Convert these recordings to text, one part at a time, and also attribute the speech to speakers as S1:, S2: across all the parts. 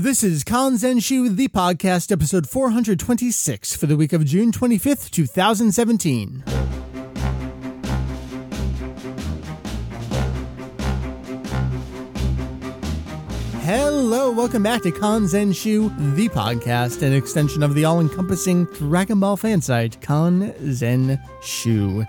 S1: This is Kanzenshuu, the podcast, episode 426 for the week of June 25th, 2017. Hello, welcome back to Kanzenshuu, the podcast, an extension of the all-encompassing Dragon Ball fan site, Kanzenshuu.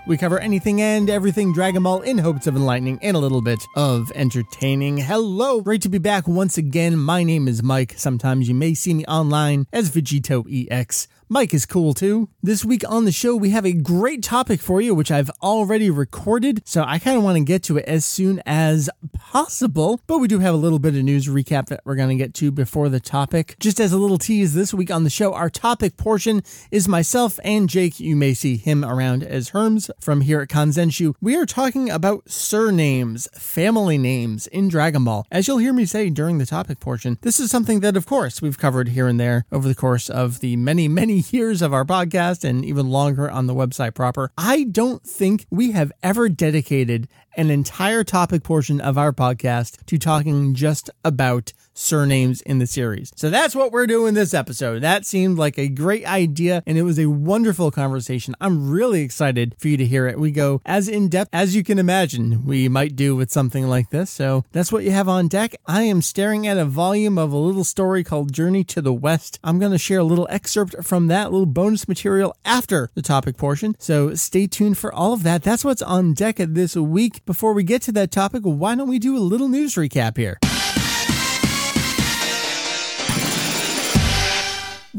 S1: We cover anything and everything Dragon Ball in hopes of enlightening and a little bit of entertaining. Hello, great to be back once again. My name is Mike. Sometimes you may see me online as Vegito EX. Mike is cool too. This week on the show, we have a great topic for you, which I've already recorded, so I kind of want to get to it as soon as possible. But we do have a little bit of news recap that we're going to get to before the topic. Just as a little tease this week on the show, our topic portion is myself and Jake. You may see him around as Herms from here at Kanzenshuu. We are talking about surnames, family names in Dragon Ball. As you'll hear me say during the topic portion, this is something that, of course, we've covered here and there over the course of the many, many years of our podcast and even longer on the website proper. I don't think we have ever dedicated an entire topic portion of our podcast to talking just about surnames in the series. So that's what we're doing this episode. That seemed like a great idea and it was a wonderful conversation. I'm really excited for you to hear it. We go as in depth as you can imagine we might do with something like this. So that's what you have on deck. I am staring at a volume of a little story called Journey to the West. I'm going to share a little excerpt from that little bonus material after the topic portion. So stay tuned for all of that. That's what's on deck this week. Before we get to that topic, why don't we do a little news recap here?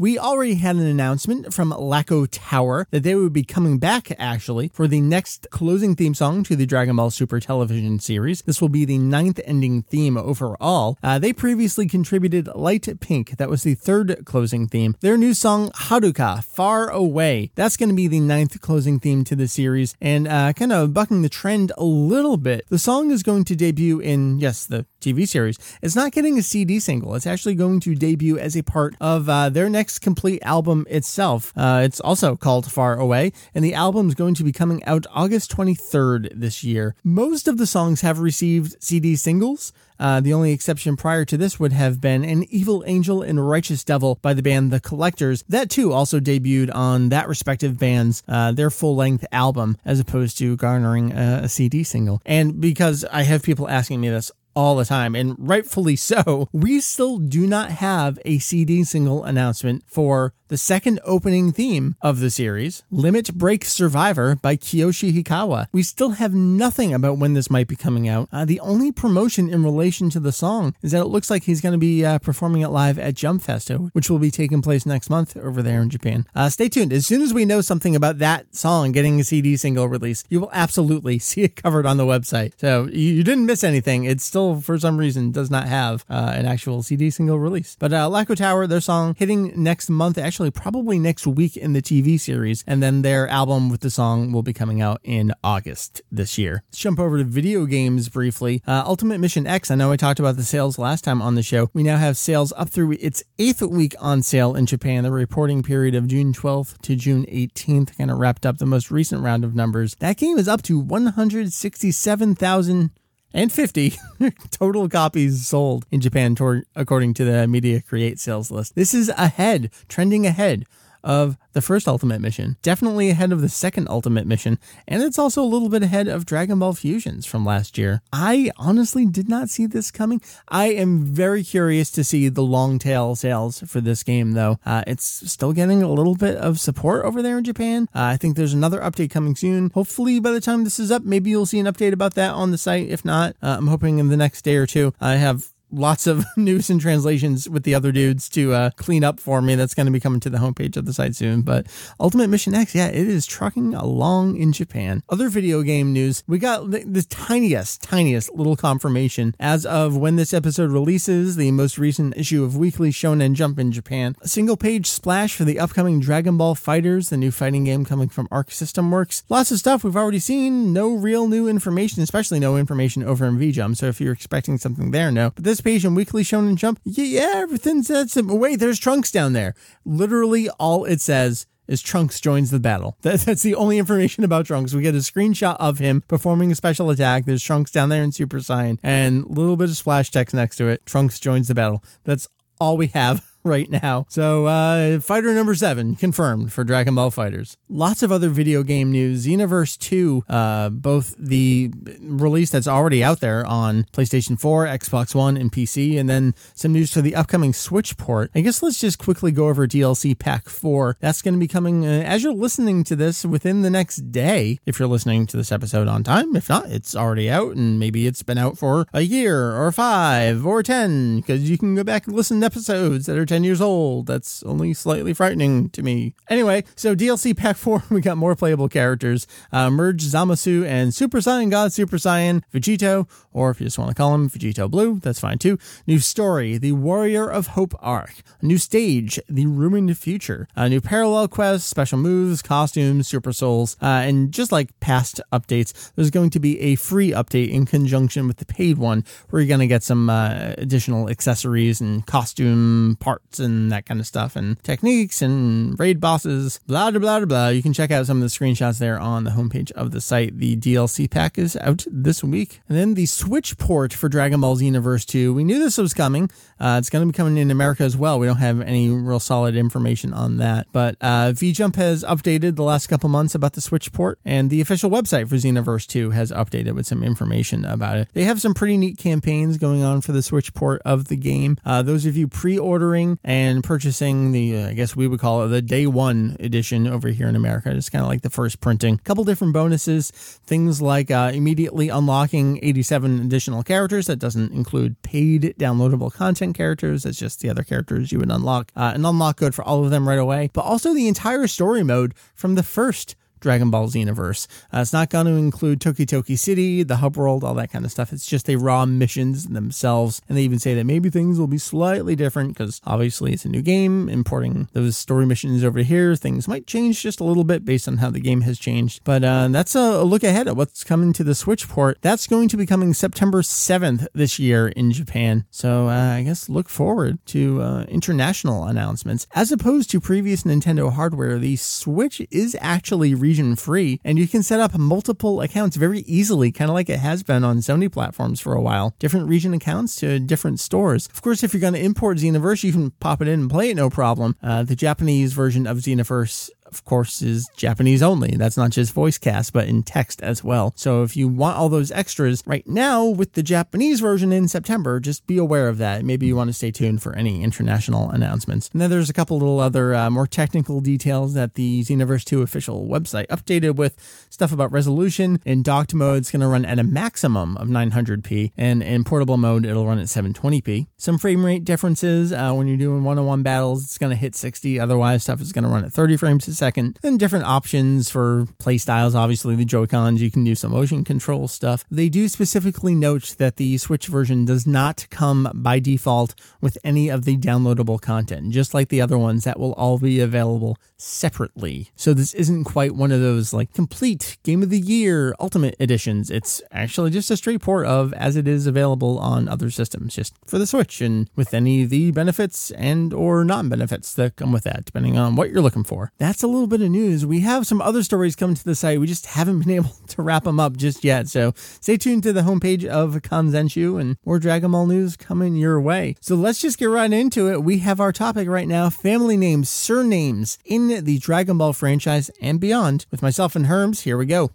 S1: We already had an announcement from Lacco Tower that they would be coming back actually for the next closing theme song to the Dragon Ball Super television series. This will be the ninth ending theme overall. Uh, they previously contributed Light Pink, that was the third closing theme. Their new song Haruka, Far Away, that's going to be the ninth closing theme to the series and uh, kind of bucking the trend a little bit. The song is going to debut in, yes, the TV series. It's not getting a CD single. It's actually going to debut as a part of uh, their next complete album itself. Uh, it's also called Far Away, and the album is going to be coming out August 23rd this year. Most of the songs have received CD singles. Uh, the only exception prior to this would have been An Evil Angel and Righteous Devil by the band The Collectors. That too also debuted on that respective band's uh, their full length album as opposed to garnering a, a CD single. And because I have people asking me this all the time, and rightfully so. We still do not have a CD single announcement for the second opening theme of the series, Limit Break Survivor by Kiyoshi Hikawa. We still have nothing about when this might be coming out. Uh, the only promotion in relation to the song is that it looks like he's going to be uh, performing it live at Jump Festa, which will be taking place next month over there in Japan. Uh, stay tuned. As soon as we know something about that song getting a CD single release, you will absolutely see it covered on the website. So you, you didn't miss anything. It's still, for some reason, does not have uh, an actual CD single release. But uh, Lacco Tower, their song hitting next month, actually probably next week in the TV series, and then their album with the song will be coming out in August this year. Let's jump over to video games briefly. Uh, Ultimate Mission X, I know I talked about the sales last time on the show. We now have sales up through its eighth week on sale in Japan. The reporting period of June 12th to June 18th kind of wrapped up the most recent round of numbers. That game is up to 167,000 and 50 total copies sold in Japan, according to the Media Create sales list. This is ahead, trending ahead of the first Ultimate Mission, definitely ahead of the second Ultimate Mission, and it's also a little bit ahead of Dragon Ball Fusions from last year. I honestly did not see this coming. I am very curious to see the long tail sales for this game, though. Uh, it's still getting a little bit of support over there in Japan. Uh, I think there's another update coming soon. Hopefully, by the time this is up, maybe you'll see an update about that on the site. If not, uh, I'm hoping in the next day or two. I have lots of news and translations with the other dudes to uh, clean up for me. That's going to be coming to the homepage of the site soon. But Ultimate Mission X, yeah, it is trucking along in Japan. Other video game news, we got the, the tiniest, tiniest little confirmation as of when this episode releases, the most recent issue of Weekly Shonen Jump in Japan. A single page splash for the upcoming Dragon Ball Fighters, the new fighting game coming from Arc System Works. Lots of stuff we've already seen, no real new information, especially no information over in VJump. So if you're expecting something there, no. But this page in Weekly Shonen Jump, yeah, everything's that's wait, there's Trunks down there. Literally all it says is Trunks joins the battle. that's the only information about Trunks. We get a screenshot of him performing a special attack. There's Trunks down there in Super Saiyan and a little bit of splash text next to it. Trunks joins the battle. That's all we have right now. So, uh, fighter number seven confirmed for Dragon Ball Fighters. Lots of other video game news. Xenoverse 2, uh, both the release that's already out there on PlayStation 4, Xbox One, and PC, and then some news for the upcoming Switch port. I guess let's just quickly go over DLC Pack 4. That's going to be coming uh, as you're listening to this within the next day, if you're listening to this episode on time. If not, it's already out, and maybe it's been out for a year or five or 10, because you can go back and listen to episodes that are 10 years old. That's only slightly frightening to me. Anyway, so DLC Pack 4, we got more playable characters. Uh, merge Zamasu and Super Saiyan God Super Saiyan Vegito, or if you just want to call him Vegito Blue, that's fine too. New story, the Warrior of Hope arc. New stage, the Ruined Future. A new parallel quest, special moves, costumes, super souls, uh, and just like past updates, there's going to be a free update in conjunction with the paid one where you're going to get some uh, additional accessories and costume parts and that kind of stuff and techniques and raid bosses, blah, blah, blah, blah. You can check out some of the screenshots there on the homepage of the site. The DLC pack is out this week. And then the Switch port for Dragon Ball Xenoverse 2. We knew this was coming. Uh, it's going to be coming in America as well. We don't have any real solid information on that. But uh, VJump has updated the last couple months about the Switch port, and the official website for Xenoverse 2 has updated with some information about it. They have some pretty neat campaigns going on for the Switch port of the game. Uh, those of you pre ordering and purchasing the, uh, I guess we would call it the day one edition over here in America. It's kind of like the first printing. A couple different bonuses, things like uh, immediately unlocking 87 additional characters. That doesn't include paid downloadable content characters. That's just the other characters you would unlock. Uh, an unlock code for all of them right away, but also the entire story mode from the first Dragon Ball Xenoverse. Uh, it's not going to include Toki Toki City, the hub world, all that kind of stuff. It's just the raw missions themselves. And they even say that maybe things will be slightly different because obviously it's a new game. Importing those story missions over here, things might change just a little bit based on how the game has changed. But uh, that's a look ahead at what's coming to the Switch port. That's going to be coming September 7th this year in Japan. So uh, I guess look forward to uh, international announcements. As opposed to previous Nintendo hardware, the Switch is actually re region free, and you can set up multiple accounts very easily, kind of like it has been on Sony platforms for a while. Different region accounts to different stores. Of course, if you're going to import Xenoverse, you can pop it in and play it no problem. Uh, the Japanese version of Xenoverse of course, is Japanese only. That's not just voice cast, but in text as well. So if you want all those extras right now with the Japanese version in September, just be aware of that. Maybe you want to stay tuned for any international announcements. And then there's a couple little other uh, more technical details that the Xenoverse 2 official website updated with stuff about resolution. In docked mode, it's going to run at a maximum of 900p, and in portable mode, it'll run at 720p. Some frame rate differences uh, when you're doing one-on-one battles, it's going to hit 60. Otherwise, stuff is going to run at 30 frames a second. Then different options for play styles. Obviously, the Joy-Cons, you can do some motion control stuff. They do specifically note that the Switch version does not come by default with any of the downloadable content, just like the other ones that will all be available separately. So this isn't quite one of those like complete game of the year ultimate editions. It's actually just a straight port of as it is available on other systems, just for the Switch and with any of the benefits and or non-benefits that come with that, depending on what you're looking for. That's a little bit of news. We have some other stories coming to the site. We just haven't been able to wrap them up just yet. So stay tuned to the homepage of Kanzenshuu and more Dragon Ball news coming your way. So let's just get right into it. We have our topic right now, family names, surnames in the Dragon Ball franchise and beyond. With myself and Herms, here we go.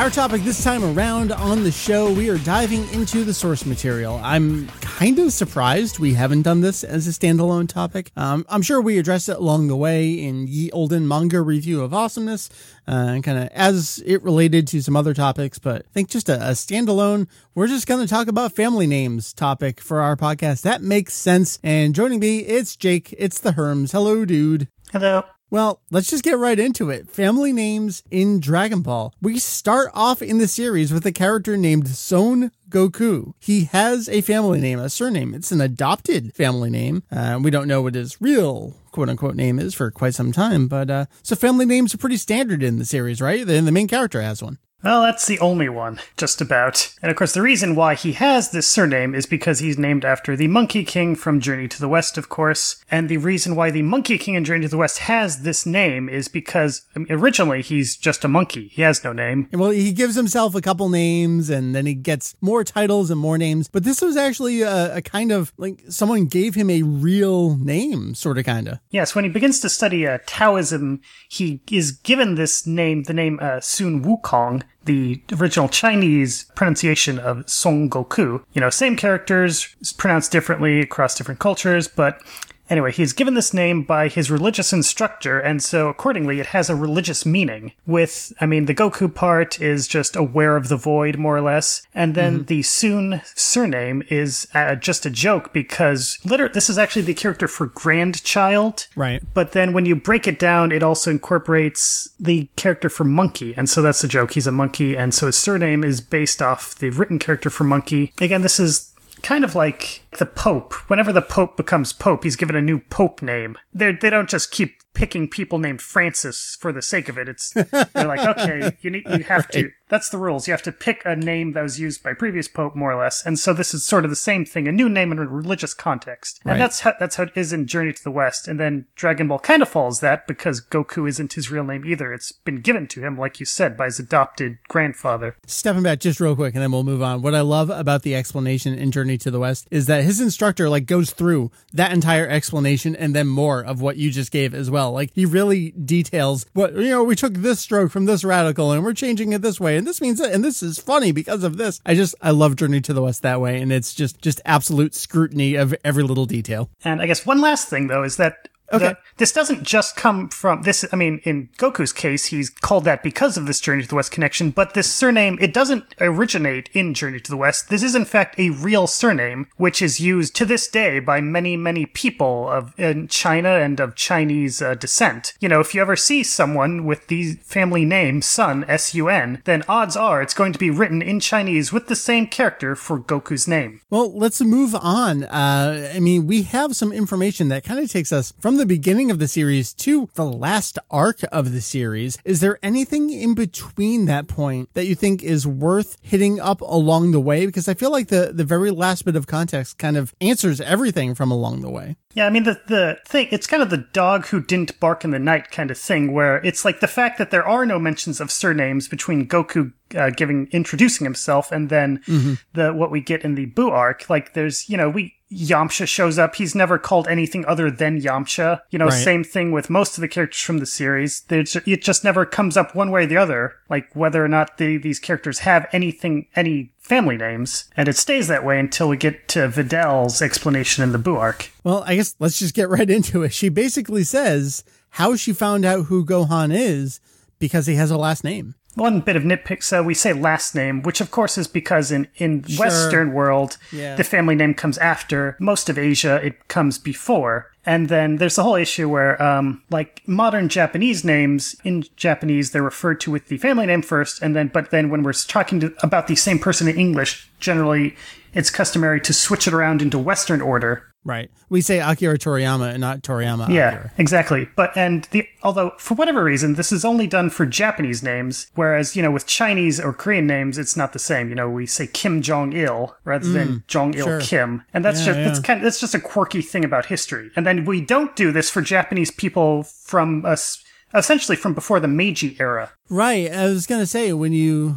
S1: Our topic this time around on the show, we are diving into the source material. I'm kind of surprised we haven't done this as a standalone topic. Um, I'm sure we addressed it along the way in Ye Olden Manga Review of Awesomeness, uh, kind of as it related to some other topics, but I think just a, a standalone, we're just going to talk about family names topic for our podcast. That makes sense. And joining me, it's Jake. It's the Herms. Hello, dude.
S2: Hello.
S1: Well, let's just get right into it. Family names in Dragon Ball. We start off in the series with a character named Son Goku. He has a family name, a surname. It's an adopted family name. Uh, we don't know what his real quote unquote name is for quite some time, but uh, so family names are pretty standard in the series, right? Then the main character has one.
S2: Well, that's the only one, just about. And of course, the reason why he has this surname is because he's named after the Monkey King from Journey to the West, of course. And the reason why the Monkey King in Journey to the West has this name is because I mean, originally he's just a monkey. He has no name.
S1: Well, he gives himself a couple names and then he gets more titles and more names. But this was actually a, a kind of like someone gave him a real name, sort of, kind of.
S2: Yes, when he begins to study uh, Taoism, he is given this name, the name uh, Sun Wukong, the original Chinese pronunciation of Son Goku. You know, same characters, pronounced differently across different cultures, but Anyway, he's given this name by his religious instructor, and so accordingly it has a religious meaning. With, I mean, the Goku part is just aware of the void, more or less, and then mm-hmm. the Sun surname is uh, just a joke because literally this is actually the character for grandchild.
S1: Right.
S2: But then when you break it down, it also incorporates the character for monkey, and so that's the joke. He's a monkey, and so his surname is based off the written character for monkey. Again, this is kind of like the Pope. Whenever the Pope becomes Pope, he's given a new Pope name. They they don't just keep picking people named Francis for the sake of it. It's they're like, okay, you need you have to. That's the rules. You have to pick a name that was used by previous pope, more or less. And so this is sort of the same thing, a new name in a religious context. And right. that's how that's how it is in Journey to the West. And then Dragon Ball kind of follows that because Goku isn't his real name either. It's been given to him, like you said, by his adopted grandfather.
S1: Stepping back just real quick, and then we'll move on. What I love about the explanation in Journey to the West is that his instructor like goes through that entire explanation and then more of what you just gave as well well. Like he really details what, you know, we took this stroke from this radical and we're changing it this way. And this means that, and this is funny because of this. I just, I love Journey to the West that way. And it's just, just absolute scrutiny of every little detail.
S2: And I guess one last thing though is that Okay. This doesn't just come from this. I mean, in Goku's case, he's called that because of this Journey to the West connection, but this surname, it doesn't originate in Journey to the West. This is, in fact, a real surname, which is used to this day by many, many people of in China and of Chinese uh, descent. You know, if you ever see someone with the family name Sun, S-U-N, then odds are it's going to be written in Chinese with the same character for Goku's name.
S1: Well, let's move on. Uh, I mean, we have some information that kind of takes us from the beginning of the series to the last arc of the series. Is there anything in between that point that you think is worth hitting up along the way? Because I feel like the, the very last bit of context kind of answers everything from along the way.
S2: Yeah, I mean the the thing it's kind of the dog who didn't bark in the night kind of thing where it's like the fact that there are no mentions of surnames between Goku uh, giving introducing himself and then mm-hmm. the what we get in the Buu arc like there's you know we Yamcha shows up. He's never called anything other than Yamcha. You know, right. same thing with most of the characters from the series. There's, it just never comes up one way or the other, like whether or not the, these characters have anything, any family names. And it stays that way until we get to Videl's explanation in the Buu arc.
S1: Well, I guess let's just get right into it. She basically says how she found out who Gohan is because he has a last name
S2: one bit of nitpick so we say last name which of course is because in in sure. western world yeah. the family name comes after most of asia it comes before and then there's the whole issue where um like modern japanese names in japanese they're referred to with the family name first and then but then when we're talking to, about the same person in english generally it's customary to switch it around into western order
S1: Right. We say Akira Toriyama and not Toriyama.
S2: Yeah, Akira. exactly. But and the although for whatever reason this is only done for Japanese names, whereas you know with Chinese or Korean names it's not the same. You know we say Kim Jong Il rather mm, than Jong Il sure. Kim, and that's yeah, just yeah. that's kind of, that's just a quirky thing about history. And then we don't do this for Japanese people from us essentially from before the Meiji era.
S1: Right. I was gonna say when you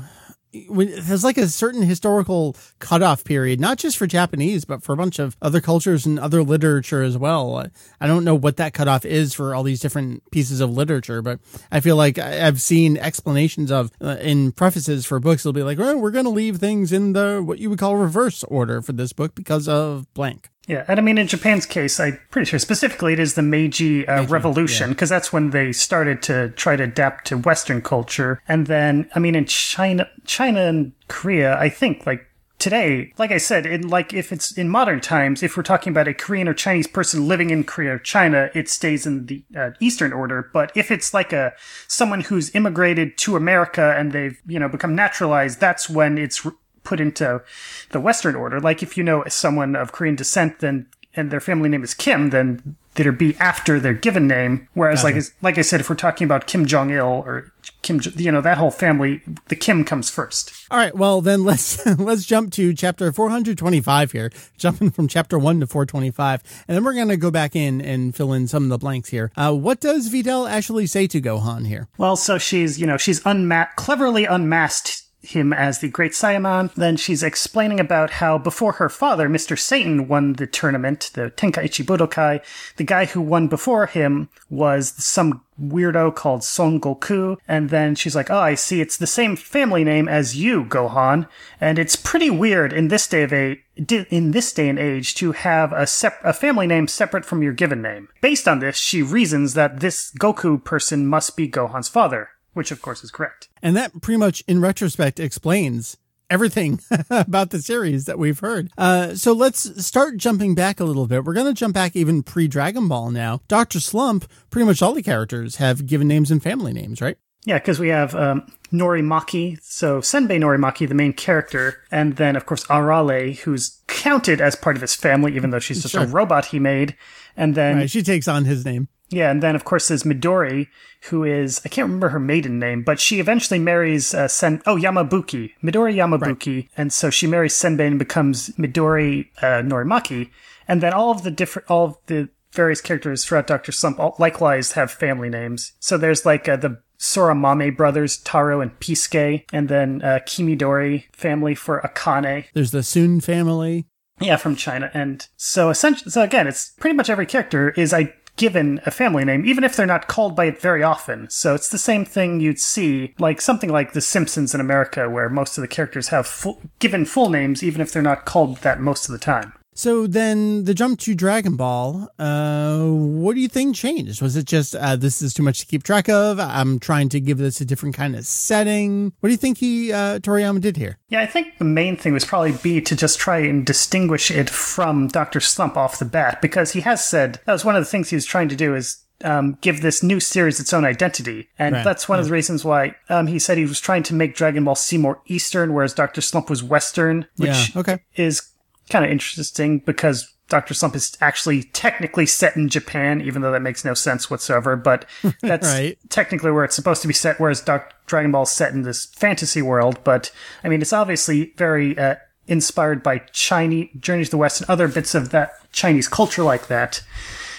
S1: when there's like a certain historical cutoff period, not just for Japanese, but for a bunch of other cultures and other literature as well. I don't know what that cutoff is for all these different pieces of literature, but I feel like I've seen explanations of uh, in prefaces for books. It'll be like, oh, we're going to leave things in the what you would call reverse order for this book because of blank.
S2: Yeah, and I mean, in Japan's case, I'm pretty sure specifically it is the Meiji, uh, Meiji Revolution, because yeah. that's when they started to try to adapt to Western culture. And then, I mean, in China, China and Korea, I think like today, like I said, in like if it's in modern times, if we're talking about a Korean or Chinese person living in Korea or China, it stays in the uh, Eastern order. But if it's like a someone who's immigrated to America and they've you know become naturalized, that's when it's put into the Western order. Like if you know someone of Korean descent, then and their family name is Kim, then there'd be after their given name. Whereas, like like I said, if we're talking about Kim Jong Il or Kim, you know, that whole family, the Kim comes first.
S1: All right, well then let's let's jump to chapter 425 here, jumping from chapter 1 to 425, and then we're going to go back in and fill in some of the blanks here. Uh, what does Videl actually say to Gohan here?
S2: Well, so she's, you know, she's unma- cleverly unmasked him as the Great Saiyaman. Then she's explaining about how before her father, Mr. Satan, won the tournament, the Tenkaichi Budokai, the guy who won before him was some weirdo called Son Goku. And then she's like, oh, I see it's the same family name as you, Gohan. And it's pretty weird in this day of a in this day and age to have a sep- a family name separate from your given name. Based on this, she reasons that this Goku person must be Gohan's father which of course is correct.
S1: And that pretty much, in retrospect, explains everything about the series that we've heard. Uh, so let's start jumping back a little bit. We're going to jump back even pre Dragon Ball now. Dr. Slump, pretty much all the characters have given names and family names, right?
S2: Yeah, because we have um, Norimaki, so Senbei Norimaki, the main character, and then, of course, Arale, who's counted as part of his family, even though she's just sure. a robot he made. And then.
S1: Right, she takes on his name.
S2: Yeah, and then of course there's Midori, who is I can't remember her maiden name, but she eventually marries uh, Sen. Oh, Yamabuki, Midori Yamabuki, right. and so she marries Senbei and becomes Midori uh, Norimaki, and then all of the different all of the various characters throughout Doctor Slump all, likewise have family names. So there's like uh, the Soramame brothers, Taro and Pisuke, and then uh, Kimidori family for Akane.
S1: There's the Sun family.
S2: Yeah, from China. And so essentially, so again, it's pretty much every character is I given a family name, even if they're not called by it very often. So it's the same thing you'd see, like something like The Simpsons in America, where most of the characters have full, given full names, even if they're not called that most of the time.
S1: So then the jump to Dragon Ball, uh, what do you think changed? Was it just uh, this is too much to keep track of? I'm trying to give this a different kind of setting. What do you think he uh, Toriyama did here?
S2: Yeah, I think the main thing was probably be to just try and distinguish it from Doctor Slump off the bat because he has said that was one of the things he was trying to do is um, give this new series its own identity. And right. that's one of the reasons why um, he said he was trying to make Dragon Ball C more Eastern, whereas Dr. Slump was Western, which
S1: yeah, okay.
S2: is kind of interesting because Dr. Slump is actually technically set in Japan, even though that makes no sense whatsoever. But that's right. technically where it's supposed to be set, whereas Doc- Dragon Ball is set in this fantasy world. But I mean, it's obviously very uh, inspired by Chinese Journey to the West and other bits of that Chinese culture like that.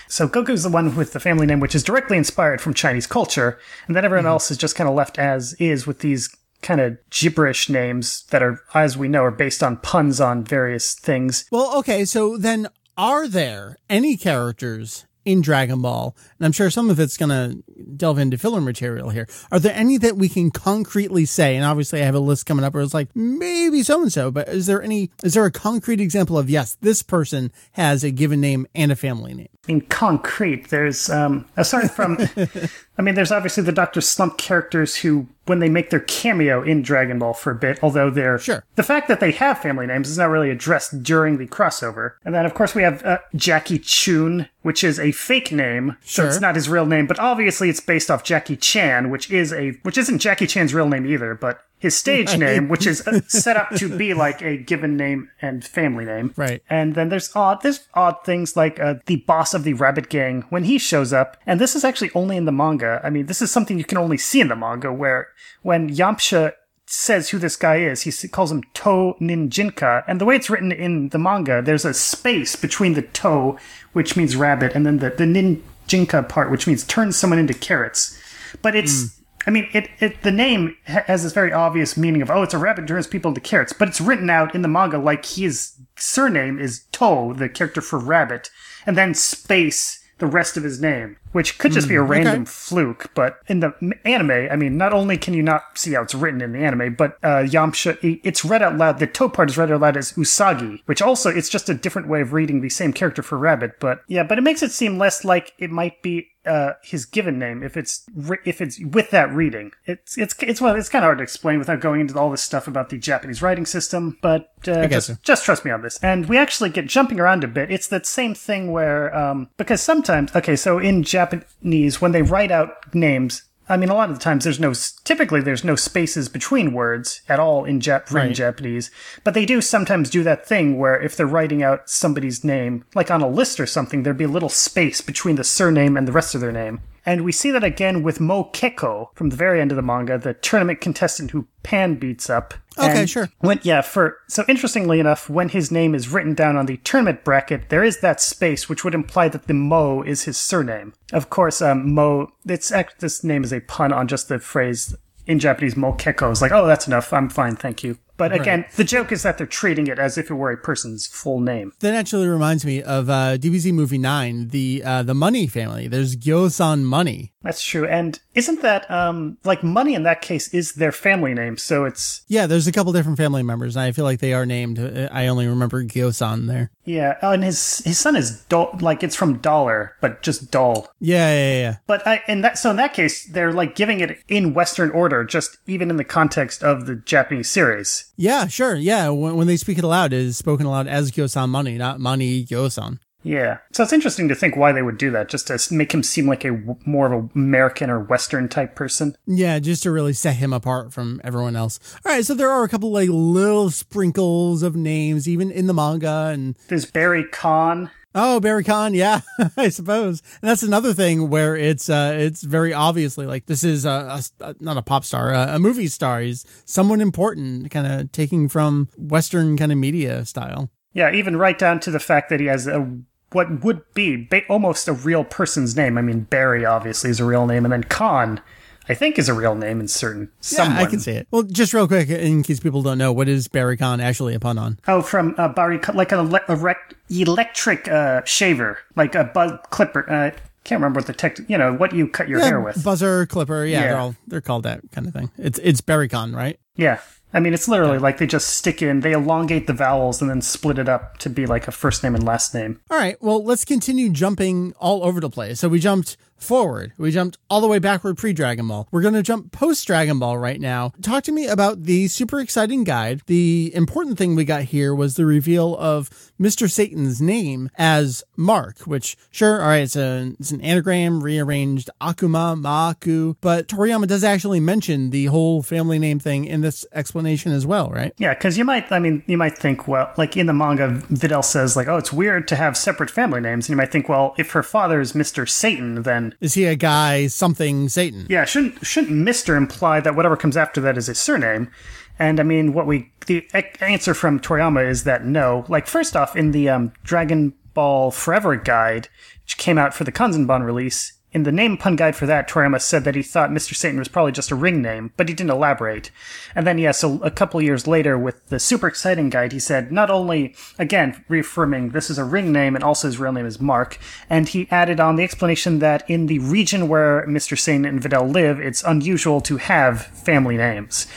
S2: So Goku's the one with the family name, which is directly inspired from Chinese culture, and then everyone mm-hmm. else is just kind of left as is with these kind of gibberish names that are, as we know, are based on puns on various things.
S1: Well, okay, so then are there any characters in Dragon Ball, and I'm sure some of it's going to delve into filler material here. Are there any that we can concretely say? And obviously, I have a list coming up where it's like maybe so and so, but is there any? Is there a concrete example of yes, this person has a given name and a family name?
S2: In concrete, there's um, aside from, I mean, there's obviously the Doctor Slump characters who when they make their cameo in Dragon Ball for a bit, although they're
S1: sure
S2: the fact that they have family names is not really addressed during the crossover. And then of course we have uh, Jackie Chun, which is a fake name, sure. so it's not his real name, but obviously it's based off Jackie Chan, which is a which isn't Jackie Chan's real name either, but his stage right. name, which is uh, set up to be like a given name and family name.
S1: Right.
S2: And then there's odd there's odd things like uh, the boss of the Rabbit Gang when he shows up, and this is actually only in the manga. I mean, this is something you can only see in the manga, where when Yamcha says who this guy is. He calls him To Ninjinka. And the way it's written in the manga, there's a space between the To, which means rabbit, and then the, the Ninjinka part, which means turn someone into carrots. But it's, mm. I mean, it, it the name has this very obvious meaning of, oh, it's a rabbit turns people into carrots. But it's written out in the manga like his surname is To, the character for rabbit, and then space the rest of his name, which could just mm, be a hmm, random okay. fluke. But in the anime, I mean, not only can you not see how it's written in the anime, but uh, Yamcha, it's read out loud. The To part is read out loud as Usagi, which also it's just a different way of reading the same character for rabbit. But yeah, but it makes it seem less like it might be uh, his given name if it's if it's with that reading. It's it's it's well, it's kind of hard to explain without going into all this stuff about the Japanese writing system. But uh, just, so. just trust me on this. And we actually get jumping around a bit. It's that same thing where um, because sometimes okay, so in Japanese when they write out names, I mean, a lot of the times there's no, typically there's no spaces between words at all in Jap-
S1: Right.
S2: Japanese, but they do sometimes do that thing where if they're writing out somebody's name, like on a list or something, there'd be a little space between the surname and the rest of their name. And we see that again with Mo Keko from the very end of the manga, the tournament contestant who Pan beats up.
S1: Okay,
S2: And
S1: sure.
S2: When, yeah, for so interestingly enough, when his name is written down on the tournament bracket, there is that space which would imply that the Mo is his surname. Of course, um, Mo. It's this name is a pun on just the phrase in Japanese Mo Keko. Is like, oh, that's enough. I'm fine, thank you. But again, the joke is that they're treating it as if it were a person's full name.
S1: That actually reminds me of uh, DBZ movie nine, the uh, the Money family. There's Gyosan Money.
S2: That's true. And isn't that um like money in that case is their family name? So it's
S1: Yeah, there's a couple different family members, and I feel like they are named. Uh, I only remember Gyosan there.
S2: yeah. Oh, and his his son is Dol- like it's from dollar, but just doll.
S1: Yeah, yeah, yeah.
S2: But I, in that, so in that case, they're like giving it in Western order, just even in the context of the Japanese series.
S1: Yeah, sure. Yeah, when, when they speak it aloud, it is spoken aloud as Gyosan Money, not Money Gyosan.
S2: Yeah. So it's interesting to think why they would do that, just to make him seem like a more of a American or Western type person.
S1: Yeah, just to really set him apart from everyone else. All right, so there are a couple like little sprinkles of names, even in the manga, and
S2: There's Barry Khan.
S1: Oh, Barry Khan, yeah, I suppose. And that's another thing where it's uh it's very obviously like this is a, a- not a pop star, a, a movie star. He's someone important, kind of taking from Western kind of media style.
S2: Yeah, even right down to the fact that he has a what would be ba- almost a real person's name. I mean, Barry obviously is a real name, and then Khan, I think, is a real name in certain.
S1: Yeah,
S2: someone.
S1: I can see it. Well, just real quick, in case people don't know, what is Barry Khan actually a pun on?
S2: Oh, from uh, Barry, like an ele- erect, electric uh, shaver, like a buzz clipper. Uh, can't remember what the tech. You know what you cut your hair with.
S1: Buzzer, clipper, yeah,
S2: Yeah.
S1: they're all they're called that kind of thing. It's it's Barry Khan, right?
S2: Yeah. I mean, it's literally like they just stick in, they elongate the vowels and then split it up to be like a first name and last name.
S1: All right, well, let's continue jumping all over the place. So we jumped forward, we jumped all the way backward pre Dragon Ball. We're going to jump post Dragon Ball right now. Talk to me about the super exciting guide. The important thing we got here was the reveal of Mr. Satan's name as Mark, which, sure, all right, it's, a, it's an anagram rearranged Akuma, Maaku, but Toriyama does actually mention the whole family name thing in this explanation as well, right?
S2: Yeah, because you might, I mean, you might think, well, like in the manga, Videl says, like, oh, it's weird to have separate family names. And you might think, well, if her father is Mr. Satan, then
S1: Is he a guy, something Satan?
S2: yeah, shouldn't shouldn't Mr. imply that whatever comes after that is his surname? And I mean, what we the answer from Toriyama is that no. Like, first off, in the um, Dragon Ball Forever guide, which came out for the Kanzenban release, in the name pun guide for that, Toriyama said that he thought Mr. Satan was probably just a ring name, but he didn't elaborate. And then, yeah, so a couple years later, with the super exciting guide, he said not only, again, reaffirming this is a ring name and also his real name is Mark, and he added on the explanation that in the region where Mr. Satan and Videl live, it's unusual to have family names.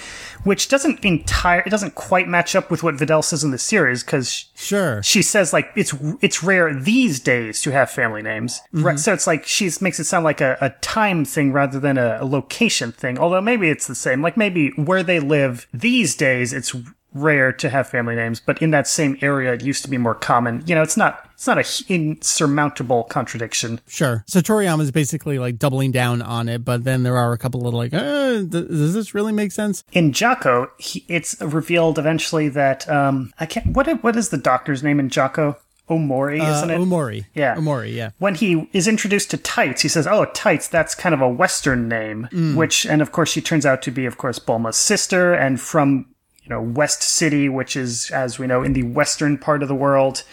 S2: Which doesn't entire, it doesn't quite match up with what Videl says in the series, because
S1: Sure.
S2: she says like it's it's rare these days to have family names. Mm-hmm. Right so it's like she makes it sound like a, a time thing rather than a, a location thing although maybe it's the same. Like maybe where they live these days it's rare to have family names but in that same area it used to be more common you know it's not it's not a insurmountable contradiction
S1: Sure. So Toriyama is basically like doubling down on it, but then there are a couple little like, uh, th- does this really make sense?
S2: in Jaco, he, it's revealed eventually that um I can't what what is the doctor's name in Jaco Omori isn't
S1: uh,
S2: it
S1: Omori.
S2: Yeah.
S1: Omori, yeah.
S2: when he is introduced to Tights, he says, "Oh, Tights, that's kind of a Western name." Which, and of course, she turns out to be, of course, Bulma's sister, and from you know West City, which is, as we know, in the western part of the world.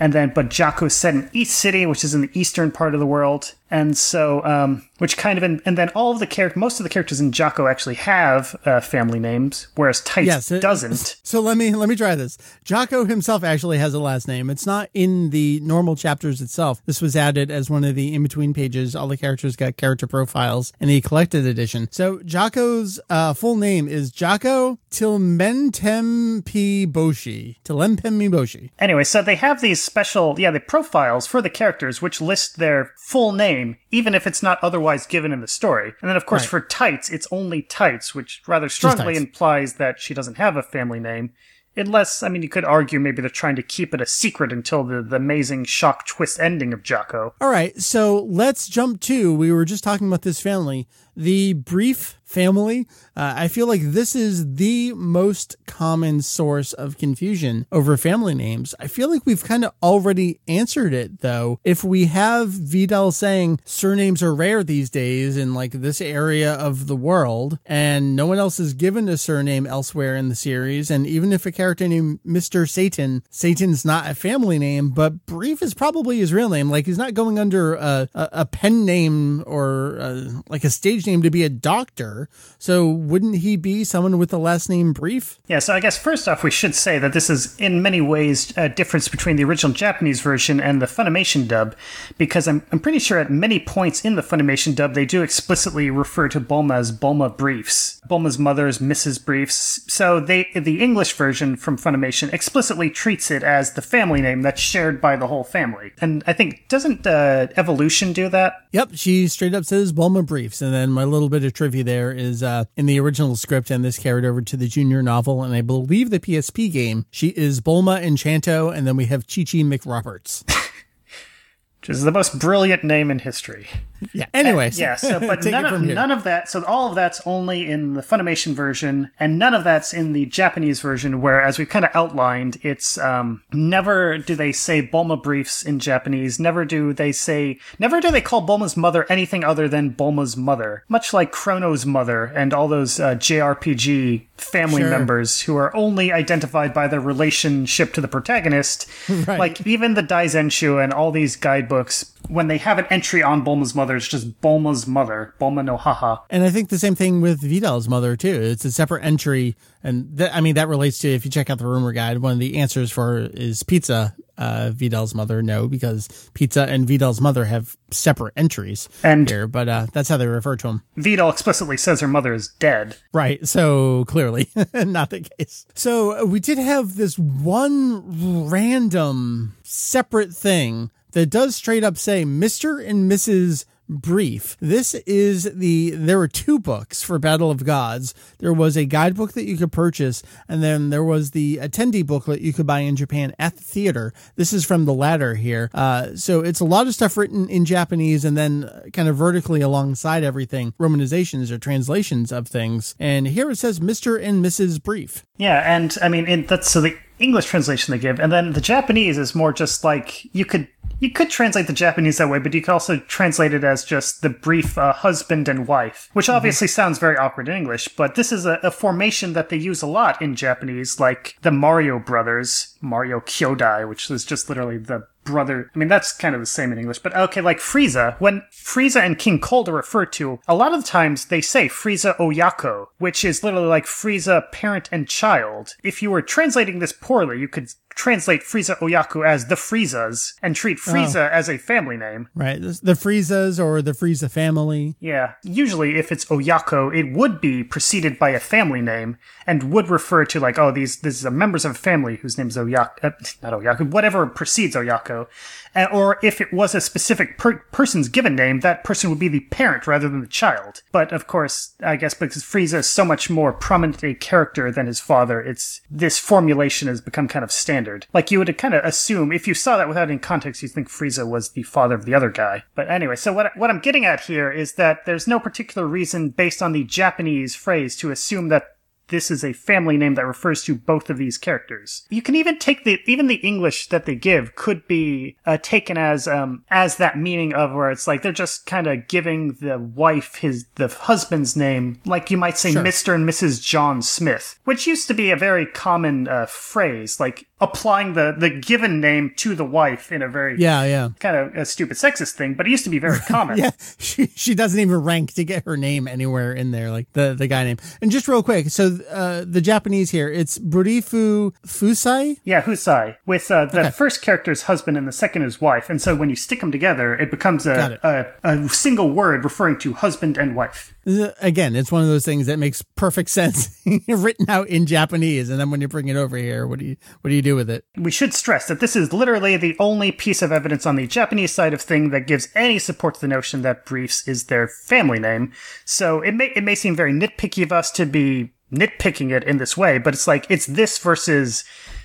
S2: And then, but is set in East City, which is in the eastern part of the world. And so, um, which kind of, and then all of the character most of the characters in Jaco actually have uh, family names, whereas Tights
S1: Yes, it-
S2: doesn't.
S1: So let me let me try this. Jaco himself actually has a last name. It's not in the normal chapters itself. This was added as one of the in between pages. All the characters got character profiles in the collected edition. So Jaco's uh, full name is Jaco Tilmentempi Boshi. Tilempemi Boshi.
S2: Anyway, so they have these special, yeah, the profiles for the characters, which list their full name, even if it's not otherwise given in the story. And then, of course,
S1: Right.
S2: for Tights, it's only Tights, which rather strongly implies that she doesn't have a family name. Unless, I mean, you could argue maybe they're trying to keep it a secret until the, the amazing shock twist ending of Jaco.
S1: All right, so let's jump to. We were just talking about this family, the brief family. Uh, I feel like this is the most common source of confusion over family names. I feel like we've kind of already answered it though. If we have Videl saying surnames are rare these days in like this area of the world, and no one else is given a surname elsewhere in the series, and even if a character named Mr. Satan, Satan's not a family name, but Brief is probably his real name. Like he's not going under a, a, a pen name or a, like a stage name to be a doctor. So wouldn't he be someone with the last name Brief?
S2: Yeah, so I guess first off, we should say that this is in many ways a difference between the original Japanese version and the Funimation dub, because I'm, I'm pretty sure at many points in the Funimation dub, they do explicitly refer to Bulma as Bulma Briefs. Bulma's mother is Mrs. Briefs. So they the English version from Funimation explicitly treats it as the family name that's shared by the whole family. And I think, doesn't uh, Evolution do that?
S1: Yep, she straight up says Bulma Briefs. And then my little bit of trivia there is uh, in the original script, and this carried over to the junior novel, and I believe the PSP game, she is Bulma Enchanto, and then we have Chi Chi McRoberts.
S2: Which is the most brilliant name in history.
S1: Yeah. Anyways.
S2: yeah. So, but none of, none of that. So all of that's only in the Funimation version, and none of that's in the Japanese version. Where, as we've kind of outlined, it's um, never do they say Bulma briefs in Japanese. Never do they say. Never do they call Bulma's mother anything other than Bulma's mother. Much like Chrono's mother and all those uh, JRPG family
S1: Sure.
S2: members who are only identified by their relationship to the protagonist.
S1: Right.
S2: Like even the Daizenshu and all these guidebooks, when they have an entry on Bulma's mother, it's just Bulma's mother, Bulma no Haha.
S1: And I think the same thing with Videl's mother too. It's a separate entry, and that, I mean that relates to if you check out the rumor guide. One of the answers for is pizza. Uh, Videl's mother, no, because pizza and Videl's mother have separate entries
S2: And-
S1: here, but uh, that's how they refer to them.
S2: Videl explicitly says her mother is dead.
S1: Right. So clearly not the case. So we did have this one random separate thing that does straight up say Mr. and Mrs. Brief. This is the, there were two books for Battle of Gods. There was a guidebook that you could purchase, and then there was the attendee booklet you could buy in Japan at the theater. This is from the latter here. Uh, so it's a lot of stuff written in Japanese and then kind of vertically alongside everything, romanizations or translations of things. And here it says Mr. and Mrs. Brief.
S2: Yeah, and I mean, that's so the English translation they give, and then the Japanese is more just like you could you could translate the Japanese that way, but you could also translate it as just the brief uh, husband and wife, which obviously sounds very awkward in English. But this is a, a formation that they use a lot in Japanese, like the Mario brothers, Mario Kyodai, which is just literally the brother. I mean, that's kind of the same in English, but okay, like Frieza. When Frieza and King Cold are referred to, a lot of the times they say Frieza Oyako, which is literally like Frieza parent and child. If you were translating this poorly, you could translate Frieza Oyako as the Friezas and treat Frieza as a family name.
S1: Right. The Friezas or the Frieza family.
S2: Yeah. Usually, if it's Oyako, it would be preceded by a family name and would refer to like, oh, these these are members of a family whose name's Oyako, uh, not Oyako, whatever precedes Oyako. Uh, or if it was a specific per- person's given name, that person would be the parent rather than the child. But of course, I guess because Frieza is so much more prominent a character than his father, it's this formulation has become kind of standard. Like you would kind of assume if you saw that without any context, you'd think Frieza was the father of the other guy. But anyway, so what what I'm getting at here is that there's no particular reason based on the Japanese phrase to assume that this is a family name that refers to both of these characters. You can even take the even the English that they give could be uh, taken as um as that meaning of where it's like they're just kind of giving the wife his the husband's name, like you might say
S1: Sure.
S2: Mr. and Mrs. John Smith, which used to be a very common uh, phrase, like applying the the given name to the wife in a very
S1: Yeah, yeah.
S2: kind of a stupid sexist thing, but it used to be very common.
S1: Yeah, she she doesn't even rank to get her name anywhere in there, like the the guy name. And just real quick, so uh, the Japanese here, it's Burifu Fusai.
S2: Yeah, Husai, with uh, the first character's husband and the second is wife. And so when you stick them together, it becomes
S1: Got it.
S2: a, a, a single word referring to husband and wife.
S1: Again, it's one of those things that makes perfect sense written out in Japanese, and then when you bring it over here, what do you what do you do with it?
S2: We should stress that this is literally the only piece of evidence on the Japanese side of thing that gives any support to the notion that Briefs is their family name. So it may it may seem very nitpicky of us to be nitpicking it in this way, but it's like it's this versus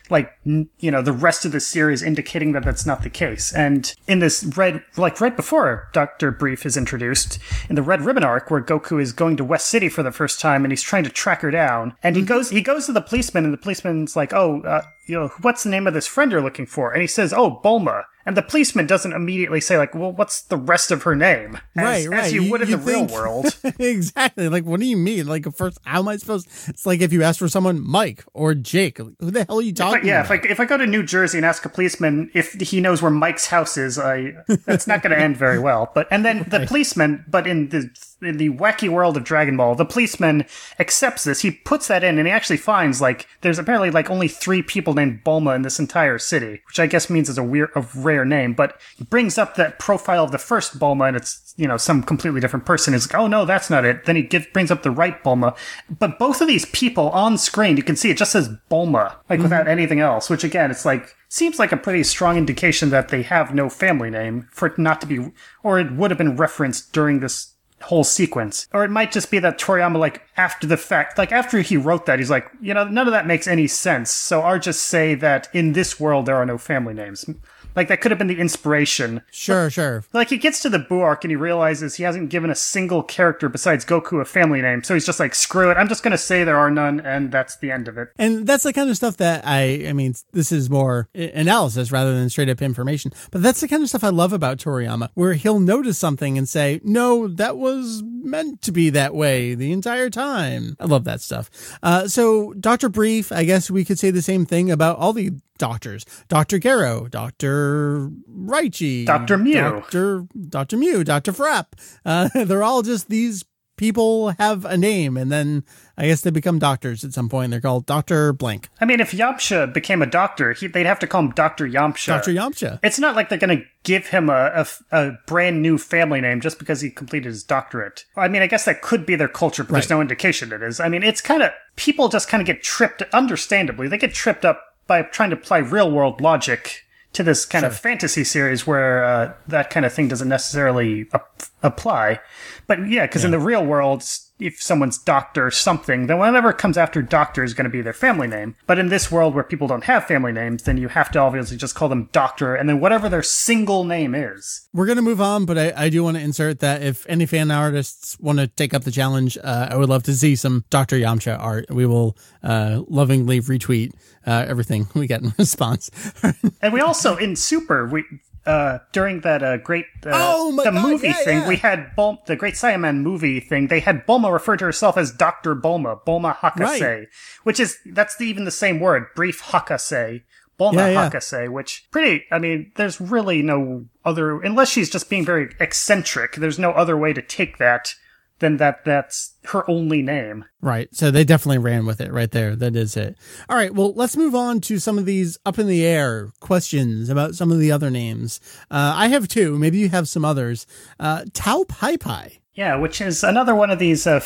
S2: like you know the rest of the series indicating that that's not the case and in this red like right before dr brief is introduced in the red ribbon arc where goku is going to west city for the first time and he's trying to track her down and he mm-hmm. goes he goes to the policeman and the policeman's like oh uh, you know what's the name of this friend you're looking for and he says oh bulma and the policeman doesn't immediately say, like, well, what's the rest of her name? As,
S1: right, right.
S2: As you, you would in you the think, real world.
S1: exactly. Like, what do you mean? Like, first, how am I supposed It's like if you ask for someone, Mike or Jake, who the hell are you talking
S2: if I, yeah,
S1: about?
S2: if I, if I go to New Jersey and ask a policeman if he knows where Mike's house is, I that's not going to end very well. But, and then the policeman, but in the in the wacky world of Dragon Ball, the policeman accepts this. He puts that in, and he actually finds like there's apparently like only three people named Bulma in this entire city, which I guess means is a weird, a rare name. But he brings up that profile of the first Bulma, and it's you know some completely different person. Is like, oh no, that's not it. Then he gives, brings up the right Bulma, but both of these people on screen, you can see it just says Bulma, like mm-hmm. without anything else. Which again, it's like seems like a pretty strong indication that they have no family name for it not to be, or it would have been referenced during this whole sequence. Or it might just be that Toriyama, like, after the fact, like, after he wrote that, he's like, you know, none of that makes any sense. So I'll just say that in this world, there are no family names. Like that could have been the inspiration.
S1: Sure, but, sure.
S2: Like he gets to the Buu arc and he realizes he hasn't given a single character besides Goku a family name. So he's just like, screw it. I'm just going to say there are none and that's the end of it.
S1: And that's the kind of stuff that I, I mean, this is more analysis rather than straight up information, but that's the kind of stuff I love about Toriyama where he'll notice something and say, no, that was meant to be that way the entire time. I love that stuff. Uh, so Dr. Brief, I guess we could say the same thing about all the doctors. Dr. Gero, Dr. Raichi,
S2: Dr. Mew,
S1: Dr. Dr. Mew, Dr. Frapp. Uh, they're all just these people have a name and then I guess they become doctors at some point. They're called Dr. Blank.
S2: I mean, if Yamcha became a doctor, he, they'd have to call him Dr. Yamcha.
S1: Dr. Yamcha.
S2: It's not like they're going to give him a, a, a, brand new family name just because he completed his doctorate. I mean, I guess that could be their culture, but right. there's no indication it is. I mean, it's kind of, people just kind of get tripped, understandably, they get tripped up by trying to apply real world logic to this kind sure. of fantasy series where uh, that kind of thing doesn't necessarily ap- apply. But yeah, because yeah. in the real world, if someone's doctor something, then whatever comes after doctor is going to be their family name. But in this world where people don't have family names, then you have to obviously just call them doctor and then whatever their single name is.
S1: We're going to move on, but I, I do want to insert that if any fan artists want to take up the challenge, uh, I would love to see some Dr. Yamcha art. We will uh, lovingly retweet uh, everything we get in response.
S2: and we also, in Super, we uh, during that uh, great uh, oh the God, movie yeah, thing, yeah. we had Bul- the Great Saiyaman movie thing. They had Bulma refer to herself as Doctor Bulma, Bulma Hakase, right. which is that's the, even the same word, brief Hakase, Bulma yeah, Hakase, which pretty. I mean, there's really no other unless she's just being very eccentric. There's no other way to take that then that that's her only name.
S1: Right. So they definitely ran with it right there. That is it. All right. Well, let's move on to some of these up in the air questions about some of the other names. Uh, I have two. Maybe you have some others. Uh, Tao Pai Pai.
S2: Yeah, which is another one of these uh,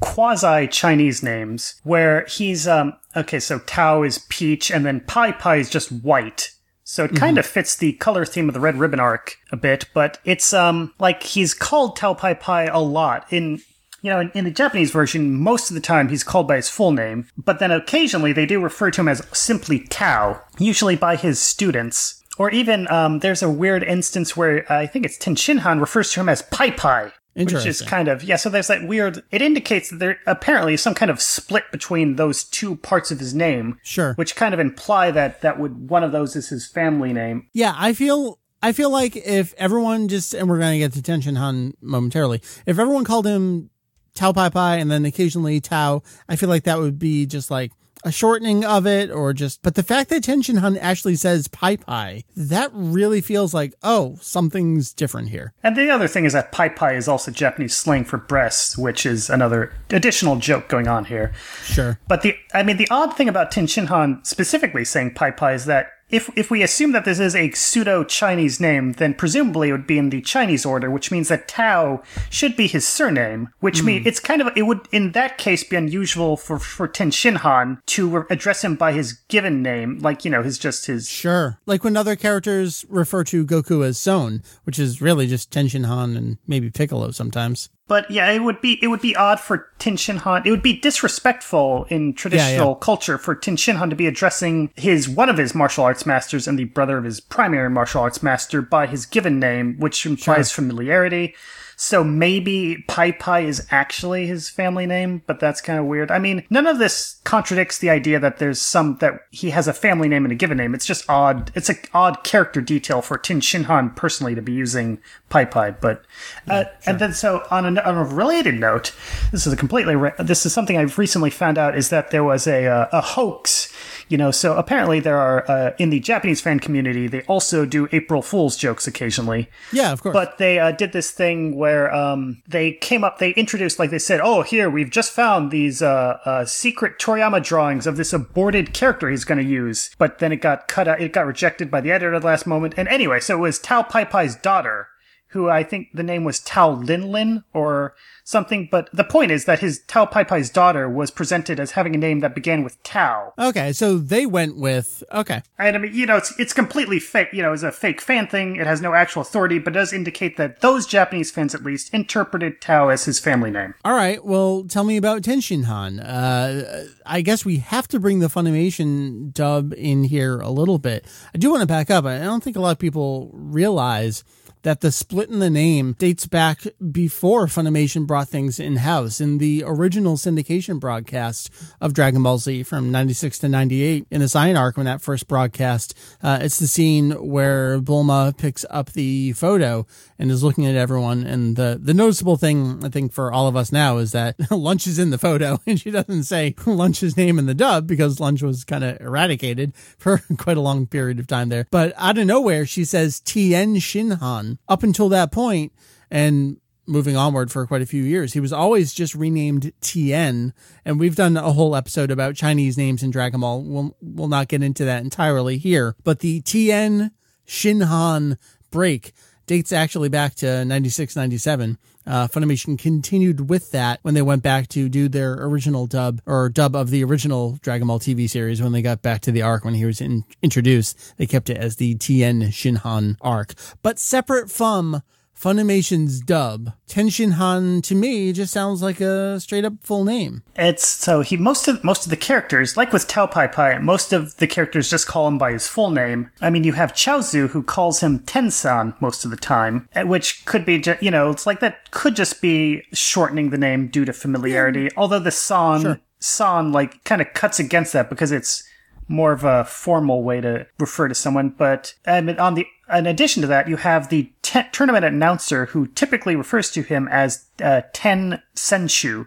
S2: quasi Chinese names where he's um okay. So Tao is peach, and then Pai Pai is just white. So it kind mm-hmm. of fits the color theme of the Red Ribbon arc a bit, but it's um like he's called Tao Pai Pai a lot in you know, in, in, the Japanese version, most of the time he's called by his full name, but then occasionally they do refer to him as simply Tao, usually by his students. Or even um, there's a weird instance where uh, I think it's Tenshinhan refers to him as Pai Pai, which is kind of yeah. So there's that weird. It indicates that there apparently is some kind of split between those two parts of his name.
S1: Sure.
S2: Which kind of imply that that would one of those is his family name.
S1: Yeah, I feel. I feel like if everyone just, and we're going to get to Tenshinhan momentarily, if everyone called him Tao Pai Pai and then occasionally Tao, I feel like that would be just like a shortening of it or just, but the fact that Tenshinhan actually says Pai Pai, that really feels like, oh, something's different here.
S2: And the other thing is that Pai Pai is also Japanese slang for breasts, which is another additional joke going on here.
S1: Sure.
S2: But the, I mean, the odd thing about Tenshinhan specifically saying Pai Pai is that if if we assume that this is a pseudo Chinese name, then presumably it would be in the Chinese order, which means that Tao should be his surname. Which mm. means it's kind of it would in that case be unusual for for Ten Shinhan to address him by his given name, like you know his just his
S1: sure, like when other characters refer to Goku as Son, which is really just Ten Shinhan and maybe Piccolo sometimes.
S2: But yeah, it would be it would be odd for Tin Shin Han. It would be disrespectful in traditional
S1: yeah.
S2: culture for Tin Shin Han to be addressing his one of his martial arts masters and the brother of his primary martial arts master by his given name, which implies familiarity. So maybe Pai Pai is actually his family name, but that's kind of weird. I mean, none of this contradicts the idea that there's some that he has a family name and a given name. It's just odd. It's an odd character detail for Tin Shinhan personally to be using Pai Pai. But uh, and then so on a, on a related note, this is a completely re- this is something I've recently found out is that there was a uh, a hoax you know, so apparently there are uh, in the Japanese fan community, they also do April Fool's jokes occasionally.
S1: Yeah, of course.
S2: But they uh, did this thing where um, they came up, they introduced, like they said, oh, here we've just found these uh, uh secret Toriyama drawings of this aborted character he's going to use. But then it got cut out, it got rejected by the editor at the last moment. And anyway, so it was Tao Pai Pai's daughter who I think the name was Tao Lin Lin or something. But the point is that his Tao Pai Pai's daughter was presented as having a name that began with Tao.
S1: Okay, so they went with okay.
S2: And I mean, you know, it's it's completely fake. You know, it's a fake fan thing. It has no actual authority, but does indicate that those Japanese fans, at least, interpreted Tao as his family name.
S1: All right. Well, tell me about Tin Shin Han. Uh, I guess we have to bring the Funimation dub in here a little bit. I do want to back up. I don't think a lot of people realize that the split in the name dates back before Funimation brought things in house. In the original syndication broadcast of Dragon Ball Z from 96 to 98, in the Saiyan arc, when that first broadcast, uh, it's the scene where Bulma picks up the photo and is looking at everyone. And the, the noticeable thing, I think, for all of us now is that Lunch is in the photo and she doesn't say Lunch's name in the dub because Lunch was kind of eradicated for quite a long period of time there. But out of nowhere, she says Tien Shinhan up until that point and moving onward for quite a few years. He was always just renamed Tien, and we've done a whole episode about Chinese names in Dragon Ball. We'll, we'll not get into that entirely here, but the Tien Shinhan break dates actually back to 96, 97. Uh, Funimation continued with that when they went back to do their original dub or dub of the original Dragon Ball TV series when they got back to the arc when he was in, introduced. They kept it as the Tien Shinhan arc. But separate from Funimation's dub. Tenshin Han to me just sounds like a straight up full name.
S2: It's so he most of most of the characters, like with Tao Pai Pai, most of the characters just call him by his full name. I mean, you have Chaozu who calls him Tensan most of the time, which could be you know it's like that could just be shortening the name due to familiarity. Yeah. Although the San sure. San like kind of cuts against that because it's more of a formal way to refer to someone. But on the in addition to that, you have the tournament announcer who typically refers to him as uh, Ten Senshu,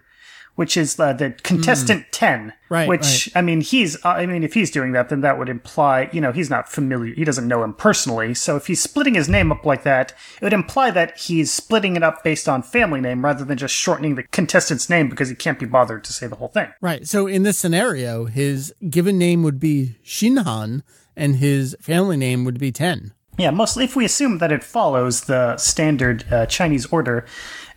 S2: which is uh, the contestant mm. 10.
S1: Right.
S2: Which,
S1: right. I
S2: mean, he's, uh, I mean, if he's doing that, then that would imply, you know, he's not familiar. He doesn't know him personally. So if he's splitting his name up like that, it would imply that he's splitting it up based on family name rather than just shortening the contestant's name because he can't be bothered to say the whole thing.
S1: Right. So in this scenario, his given name would be Shinhan and his family name would be 10.
S2: Yeah, mostly if we assume that it follows the standard uh, Chinese order.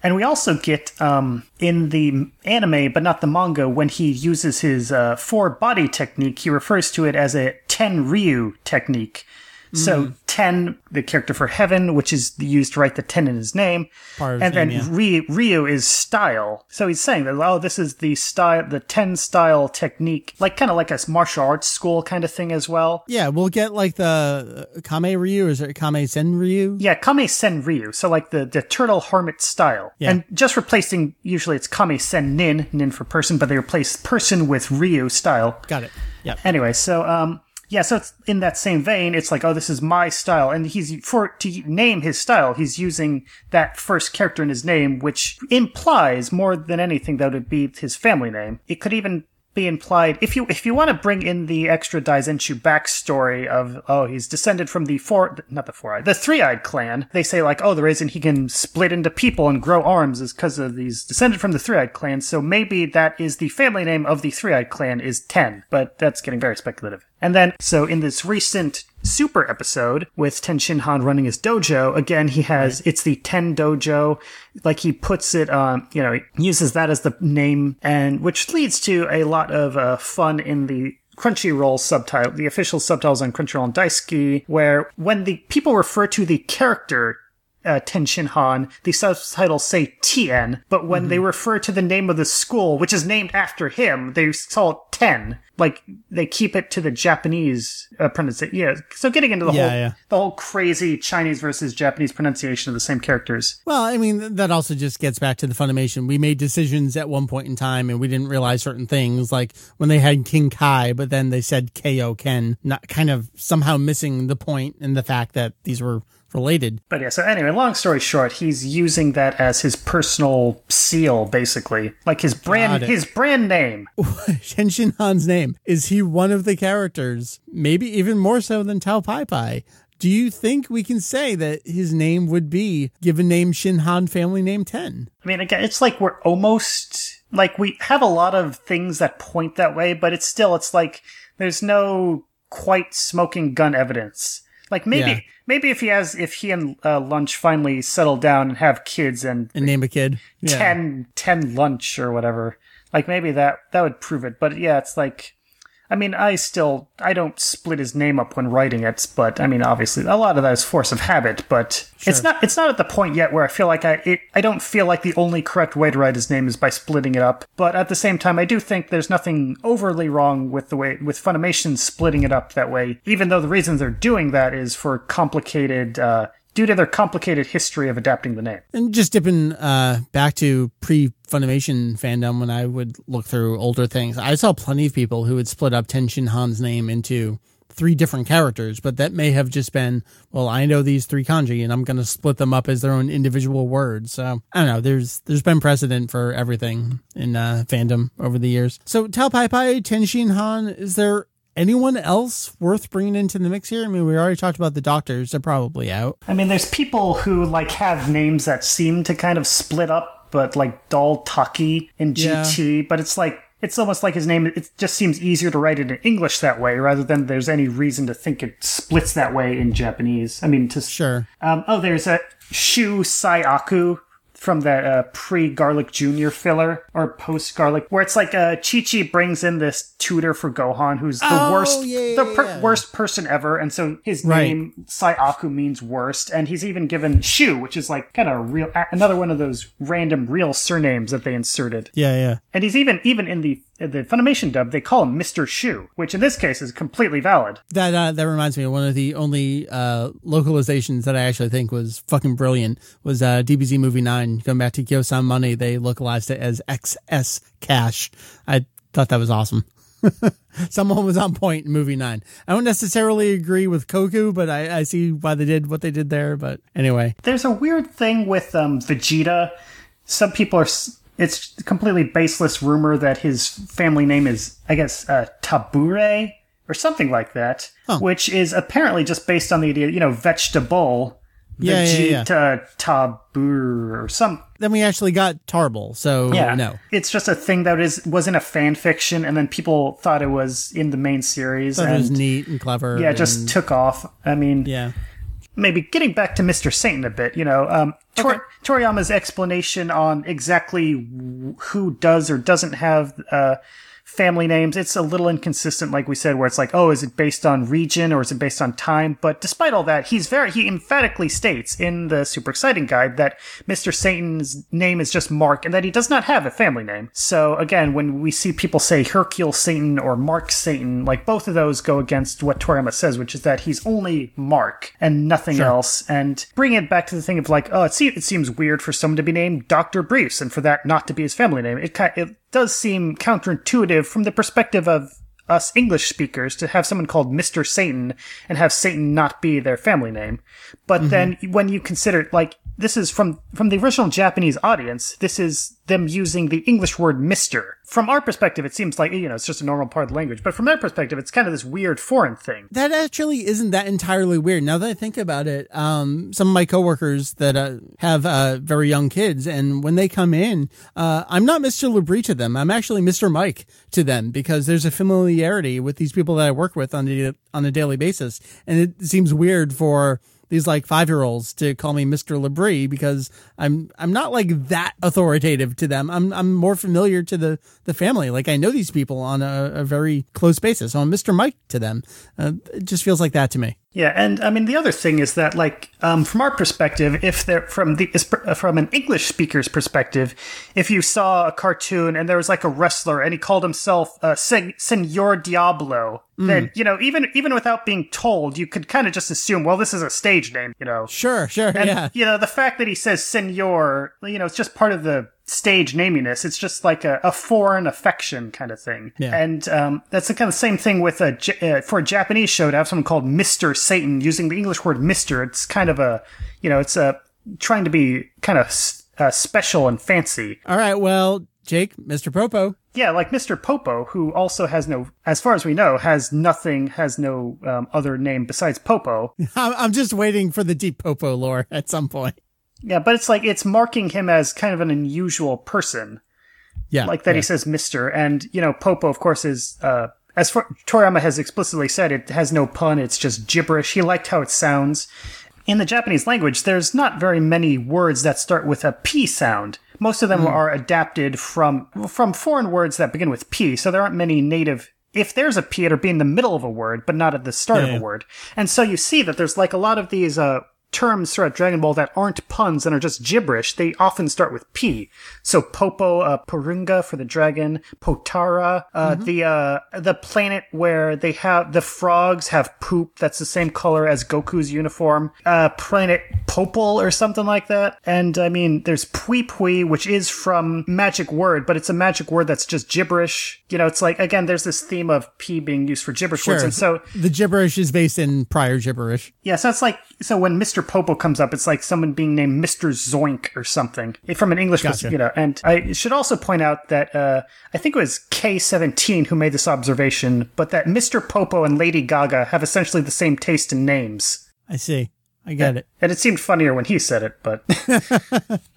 S2: And we also get um, in the anime, but not the manga, when he uses his uh, four body technique, he refers to it as a Ten Ryu technique. So mm. Ten, the character for heaven, which is used to write the ten in his name,
S1: and then yeah.
S2: Ryu, Ryu is style. So he's saying that oh, this is the style, the ten style technique, like kind of like a martial arts school kind of thing as well.
S1: Yeah, we'll get like the uh, Kame Ryu, is it Kame Sen Ryu?
S2: Yeah, Kame Sen Ryu. So like the the turtle hermit style,
S1: yeah.
S2: and just replacing usually it's Kame Sen Nin, Nin for person, but they replace person with Ryu style.
S1: Got it. Yeah.
S2: Anyway, so um, yeah, so it's in that same vein. It's like, oh, this is my style, and he's for to name his style. He's using that first character in his name, which implies more than anything that would be his family name. It could even be implied if you if you want to bring in the extra Daizenshuu backstory of oh he's descended from the four not the four eyed the three eyed clan they say like oh the reason he can split into people and grow arms is because of these descended from the three eyed clan so maybe that is the family name of the three eyed clan is ten but that's getting very speculative. And then so in this recent Super episode with Ten Shin Han running his dojo. Again, he has it's the Ten Dojo, like he puts it on. You know, he uses that as the name, and which leads to a lot of uh, fun in the Crunchyroll subtitle, the official subtitles on Crunchyroll and Daisuki, where when the people refer to the character uh, Ten Han, the subtitles say Tien, but when they refer to the name of the school, which is named after him, they call it Ten. Like they keep it to the Japanese uh, pronunciation. Yeah, so getting into the
S1: Yeah,
S2: whole
S1: yeah.
S2: the whole crazy Chinese versus Japanese pronunciation of the same characters.
S1: Well, I mean, that also just gets back to the Funimation. We made decisions at one point in time and we didn't realize certain things, like when they had King Kai, but then they said Kaio-ken, not kind of somehow missing the point and the fact that these were related.
S2: But yeah, so anyway, long story short, he's using that as his personal seal, basically, like his brand, his brand name.
S1: Shin Han's name. Is he one of the characters? Maybe even more so than Tao Pai Pai. Do you think we can say that his name would be given name Shin Han family name 10?
S2: I mean, again, it's like we're almost like we have a lot of things that point that way, but it's still, it's like there's no quite smoking gun evidence. Like maybe,
S1: Yeah.
S2: maybe if he has, if he and uh, Lunch finally settle down and have kids and
S1: And name a kid? Yeah.
S2: 10, 10 lunch or whatever. Like maybe that that would prove it. But yeah, it's like I mean, I still I don't split his name up when writing it, but I mean, obviously a lot of that is force of habit, but it's not it's not at the point yet where I feel like I it, I don't feel like the only correct way to write his name is by splitting it up. But at the same time, I do think there's nothing overly wrong with the way with Funimation splitting it up that way, even though the reason they're doing that is for complicated uh due to their complicated history of adapting the name.
S1: And just dipping uh, back to pre Funimation fandom when I would look through older things, I saw plenty of people who would split up Ten Shin Han's name into three different characters, but that may have just been, well, I know these three kanji and I'm going to split them up as their own individual words. So I don't know. There's, there's been precedent for everything in uh, fandom over the years. So Tao Pai Pai, Ten Shin Han, is there anyone else worth bringing into the mix here? I mean, we already talked about the doctors. They're probably out.
S2: I mean, there's people who like have names that seem to kind of split up, but like Doll Taki in
S1: Yeah.
S2: GT, but it's like it's almost like his name. It just seems easier to write it in English that way, rather than there's any reason to think it splits that way in Japanese. I mean, to
S1: Sure.
S2: um, oh, there's a Shu Saiaku from that uh, pre Garlic Junior filler or post Garlic, where it's like uh, Chi Chi brings in this tutor for Gohan, who's the
S1: Oh,
S2: worst,
S1: yeah,
S2: the per-
S1: yeah.
S2: worst person ever, and so his
S1: Right.
S2: name Saiaku means worst, and he's even given Shu, which is like kind of real, another one of those random real surnames that they inserted.
S1: Yeah, yeah.
S2: And he's even even in the the Funimation dub, they call him Mister Shu, which in this case is completely valid.
S1: That uh, that reminds me of one of the only uh, localizations that I actually think was fucking brilliant was uh, DBZ Movie Nine. Going back to Gyosan Money, they localized it as XS Cash. I thought that was awesome. Someone was on point in Movie Nine. I don't necessarily agree with Koku, but I, I see why they did what they did there. But anyway,
S2: There's a weird thing with um, Vegeta. Some people are. It's a completely baseless rumor that his family name is, I guess, uh, Tabure or something like that, which is apparently just based on the idea, you know, vegetable.
S1: Yeah, yeah, yeah.
S2: Vegeta Tabur or some.
S1: then we actually got Tarble. So
S2: Yeah,
S1: no,
S2: it's just a thing that is was in a fan fiction, and then people thought it was in the main series,
S1: that was neat and clever.
S2: yeah, it just took off. I mean,
S1: yeah.
S2: Maybe getting back to Mr. Satan a bit, you know, um, Tor-
S1: Okay.
S2: Toriyama's explanation on exactly w- who does or doesn't have uh, family names, it's a little inconsistent, like we said, where it's like, oh, is it based on region or is it based on time? But despite all that, he's very, he emphatically states in the Super Exciting Guide that Mr. Satan's name is just Mark and that he does not have a family name. So again, when we see people say Hercule Satan or Mark Satan, like both of those go against what Toriyama says, which is that he's only Mark and nothing else. And bring it back to the thing of like, oh, it, seems weird for someone to be named Dr. Briefs and for that not to be his family name. It, ki- it does seem counterintuitive from the perspective of us English speakers to have someone called Mr. Satan and have Satan not be their family name. But mm-hmm. then when you consider like this is from from the original Japanese audience, this is them using the English word Mr. From our perspective, it seems like you know it's just a normal part of the language, but from their perspective, it's kind of this weird foreign thing.
S1: That actually isn't that entirely weird. Now that I think about it, um, some of my coworkers that uh, have uh, very young kids, and when they come in, uh, I'm not Mr. Labrie to them. I'm actually Mr. Mike to them because there's a familiarity with these people that I work with on a, on a daily basis, and it seems weird for these like five year olds to call me Mr. Labrie because I'm I'm not like that authoritative to them. I'm I'm more familiar to the the family. Like I know these people on a, a very close basis. So I'm Mr. Mike to them. Uh, it just feels like that to me.
S2: Yeah, and I mean the other thing is that, like, um, from our perspective, if they're from the from an English speaker's perspective, if you saw a cartoon and there was like a wrestler and he called himself uh, Sen- Senor Diablo, mm. then you know even even without being told, you could kind of just assume, well, this is a stage name, you know.
S1: Sure, sure,
S2: and,
S1: yeah.
S2: You know, the fact that he says Senor, you know, it's just part of the stage naminess. It's just like a, a foreign affection kind of thing.
S1: Yeah.
S2: And um, that's the kind of same thing with a uh, for a Japanese show to have someone called Mister Satan using the English word Mister. It's kind of a you know it's a trying to be kind of uh, special and fancy.
S1: All right, well, Jake, Mr. Popo.
S2: Yeah, like Mr. Popo, who also has no, as far as we know, has nothing, has no um, other name besides Popo.
S1: I'm just waiting for the deep Popo lore at some point.
S2: Yeah, but it's like it's marking him as kind of an unusual person.
S1: Yeah,
S2: like that
S1: yeah.
S2: he says Mister, and you know Popo, of course, is uh, as far Toriyama has explicitly said, it has no pun. It's just gibberish. He liked how it sounds. In the Japanese language, there's not very many words that start with a P sound. Most of them mm. are adapted from from foreign words that begin with P, so there aren't many native if there's a P, it'll be in the middle of a word, but not at the start yeah, of a word. And so you see that there's like a lot of these uh, terms throughout Dragon Ball that aren't puns and are just gibberish, they often start with P. So Popo, uh, Porunga for the dragon, Potara, uh, mm-hmm. the, uh, the planet where they have, the frogs have poop that's the same color as Goku's uniform, uh, planet Popol or something like that. And I mean, there's Pui Pui, which is from Magic Word, but it's a magic word that's just gibberish. You know, it's like, again, there's this theme of P being used for gibberish
S1: sure.
S2: words. And so
S1: the gibberish is based in prior gibberish.
S2: Yeah. So it's like, so when Mr. Popo comes up, it's like someone being named Mr. Zoink or something from an English, gotcha. you know. And I should also point out that uh, I think it was Kei17 who made this observation, but that Mr. Popo and Lady Gaga have essentially the same taste in names.
S1: I see. I get
S2: and,
S1: it.
S2: And it seemed funnier when he said it, but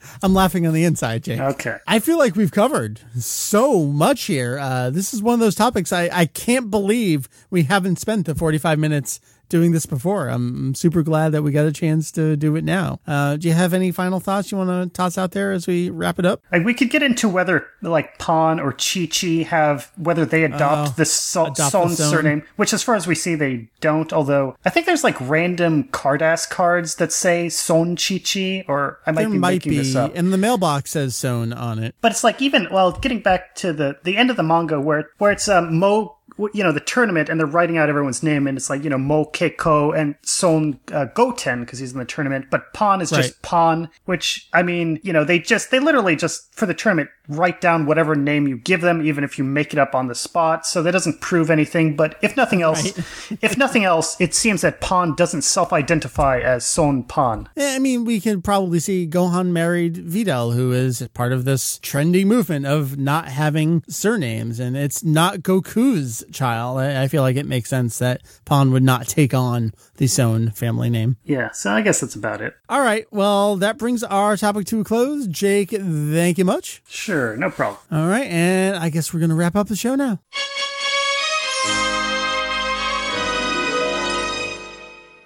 S1: I'm laughing on the inside, Jake.
S2: Okay.
S1: I feel like we've covered so much here. Uh, this is one of those topics I, I can't believe we haven't spent the 45 minutes doing this before. I'm super glad that we got a chance to do it now. Uh, do you have any final thoughts you want to toss out there as we wrap it up?
S2: Like we could get into whether like Pan or Chi Chi have whether they adopt uh, the so- Son surname, which as far as we see they don't. Although I think there's like random Carddass cards that say Son Chi Chi, or I might
S1: there
S2: be
S1: might
S2: making
S1: be,
S2: this up.
S1: And the mailbox says Son on it.
S2: But it's like even well, getting back to the the end of the manga where where it's um, Mo you know the tournament and they're writing out everyone's name and it's like you know Mo Keiko and Son uh, Goten because he's in the tournament, but Pan is just Pan, which I mean you know they just they literally just for the tournament write down whatever name you give them, even if you make it up on the spot. So that doesn't prove anything. But if nothing else, right. if nothing else, it seems that Pan doesn't self-identify as Son Pan.
S1: I mean, we can probably see Gohan married Videl, who is part of this trendy movement of not having surnames, and it's not Goku's child. I, I feel like it makes sense that Pan would not take on the Son family name.
S2: Yeah, so I guess that's about it.
S1: All right. Well, that brings our topic to a close. Jake, thank you much.
S2: Sure, no problem.
S1: All right, and I guess we're going to wrap up the show now.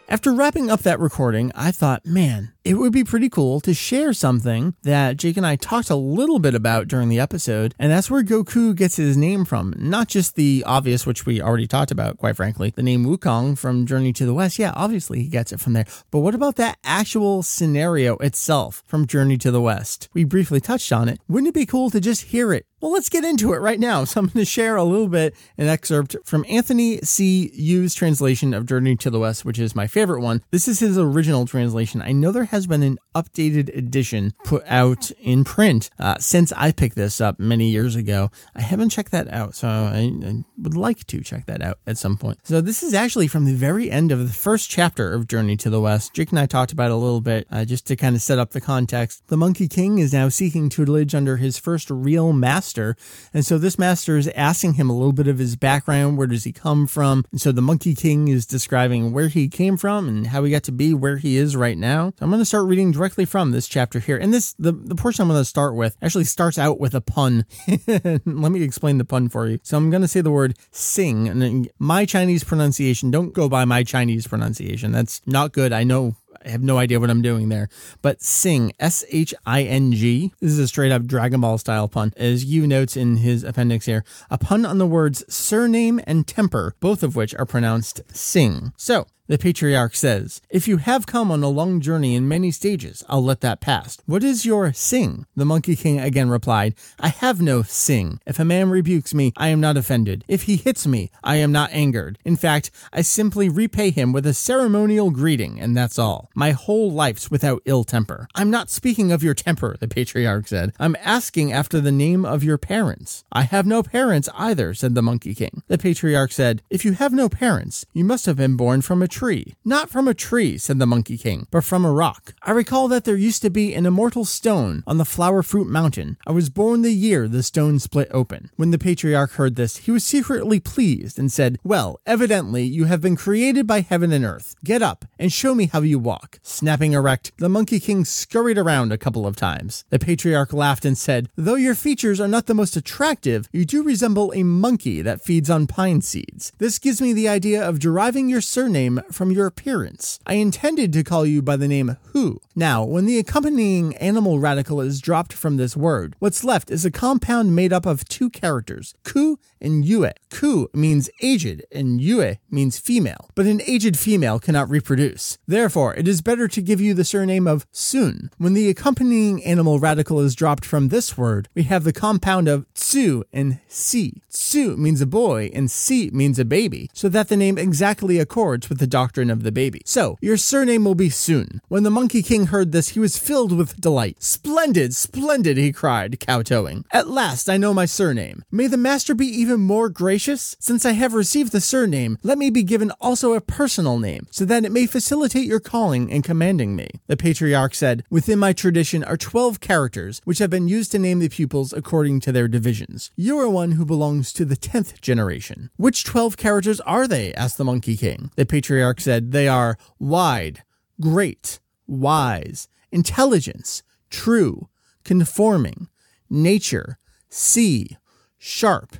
S1: After wrapping up that recording, I thought, man, it would be pretty cool to share something that Jake and I talked a little bit about during the episode, and that's where Goku gets his name from. Not just the obvious, which we already talked about, quite frankly, the name Wukong from Journey to the West. Yeah, obviously he gets it from there. But what about that actual scenario itself from Journey to the West? We briefly touched on it. Wouldn't it be cool to just hear it well, let's get into it right now. So I'm going to share a little bit an excerpt from Anthony C. Yu's translation of Journey to the West, which is my favorite one. This is his original translation. I know there has been an updated edition put out in print uh, since I picked this up many years ago. I haven't checked that out, so I, I would like to check that out at some point. So this is actually from the very end of the first chapter of Journey to the West. Jake and I talked about it a little bit uh, just to kind of set up the context. The Monkey King is now seeking tutelage under his first real master. And so this master is asking him a little bit of his background. Where does he come from? And so the Monkey King is describing where he came from and how he got to be where he is right now. So I'm going to start reading directly from this chapter here. And this, the, the portion I'm going to start with actually starts out with a pun. Let me explain the pun for you. So I'm going to say the word sing and my Chinese pronunciation. Don't go by my Chinese pronunciation. That's not good. I know I have no idea what I'm doing there. But Sing, S H I N G, this is a straight up Dragon Ball style pun, as Yu notes in his appendix here. A pun on the words surname and temper, both of which are pronounced Sing. So, The patriarch says, If you have come on a long journey in many stages, I'll let that pass. What is your sing? The Monkey King again replied, I have no sing. If a man rebukes me, I am not offended. If he hits me, I am not angered. In fact, I simply repay him with a ceremonial greeting, and that's all. My whole life's without ill temper. I'm not speaking of your temper, the patriarch said. I'm asking after the name of your parents. I have no parents either, said the Monkey King. The patriarch said, If you have no parents, you must have been born from a tree. Not from a tree, said the Monkey King, but from a rock. I recall that there used to be an immortal stone on the Flower Fruit Mountain. I was born the year the stone split open. When the patriarch heard this, he was secretly pleased and said, Well, evidently you have been created by heaven and earth. Get up and show me how you walk. Snapping erect, the Monkey King scurried around a couple of times. The patriarch laughed and said, Though your features are not the most attractive, you do resemble a monkey that feeds on pine seeds. This gives me the idea of deriving your surname from your appearance. I intended to call you by the name Hu. Now, when the accompanying animal radical is dropped from this word, what's left is a compound made up of two characters, ku and yue. Ku means aged and yue means female, but an aged female cannot reproduce. Therefore, it is better to give you the surname of Sun. When the accompanying animal radical is dropped from this word, we have the compound of tsu and si. Tsu means a boy and si means a baby, so that the name exactly accords with the doctrine of the baby. So, your surname will be Sun. When the Monkey King heard this, he was filled with delight. Splendid, splendid, he cried, kowtowing. At last I know my surname. May the master be even more gracious? Since I have received the surname, let me be given also a personal name, so that it may facilitate your calling and commanding me. The patriarch said, Within my tradition are twelve characters, which have been used to name the pupils according to their divisions. You are one who belongs to the tenth generation. Which twelve characters are they? asked the Monkey King. The patriarch said, They are wide, great, wise, intelligence, true, conforming, nature, see, sharp,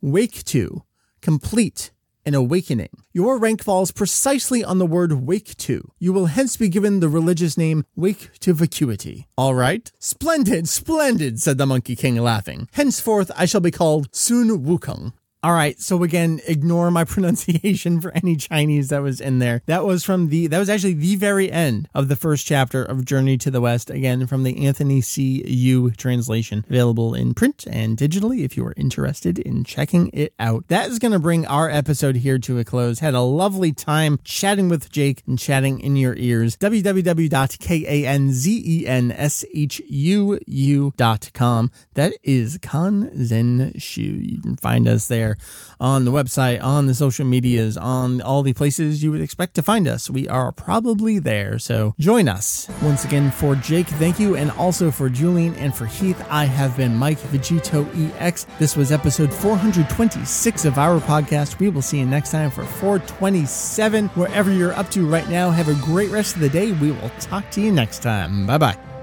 S1: wake to, complete, an awakening. Your rank falls precisely on the word wake to. You will hence be given the religious name wake to vacuity. All right? Splendid, splendid, said the Monkey King, laughing. Henceforth I shall be called Sun Wukong. All right, so again, ignore my pronunciation for any Chinese that was in there. That was from the that was actually the very end of the first chapter of Journey to the West, again from the Anthony C. Yu translation, available in print and digitally if you are interested in checking it out. That is going to bring our episode here to a close. Had a lovely time chatting with Jake and chatting in your ears. www.kanzenshuu.com. That is Kanzenshuu. You can find us there on the website, on the social medias, on all the places you would expect to find us. We are probably there. So join us. Once again, for Jake, thank you. And also for Julian and for Heath, I have been Mike Vegito EX. This was episode 426 of our podcast. We will see you next time for 427. Wherever you're up to right now, have a great rest of the day. We will talk to you next time. Bye bye.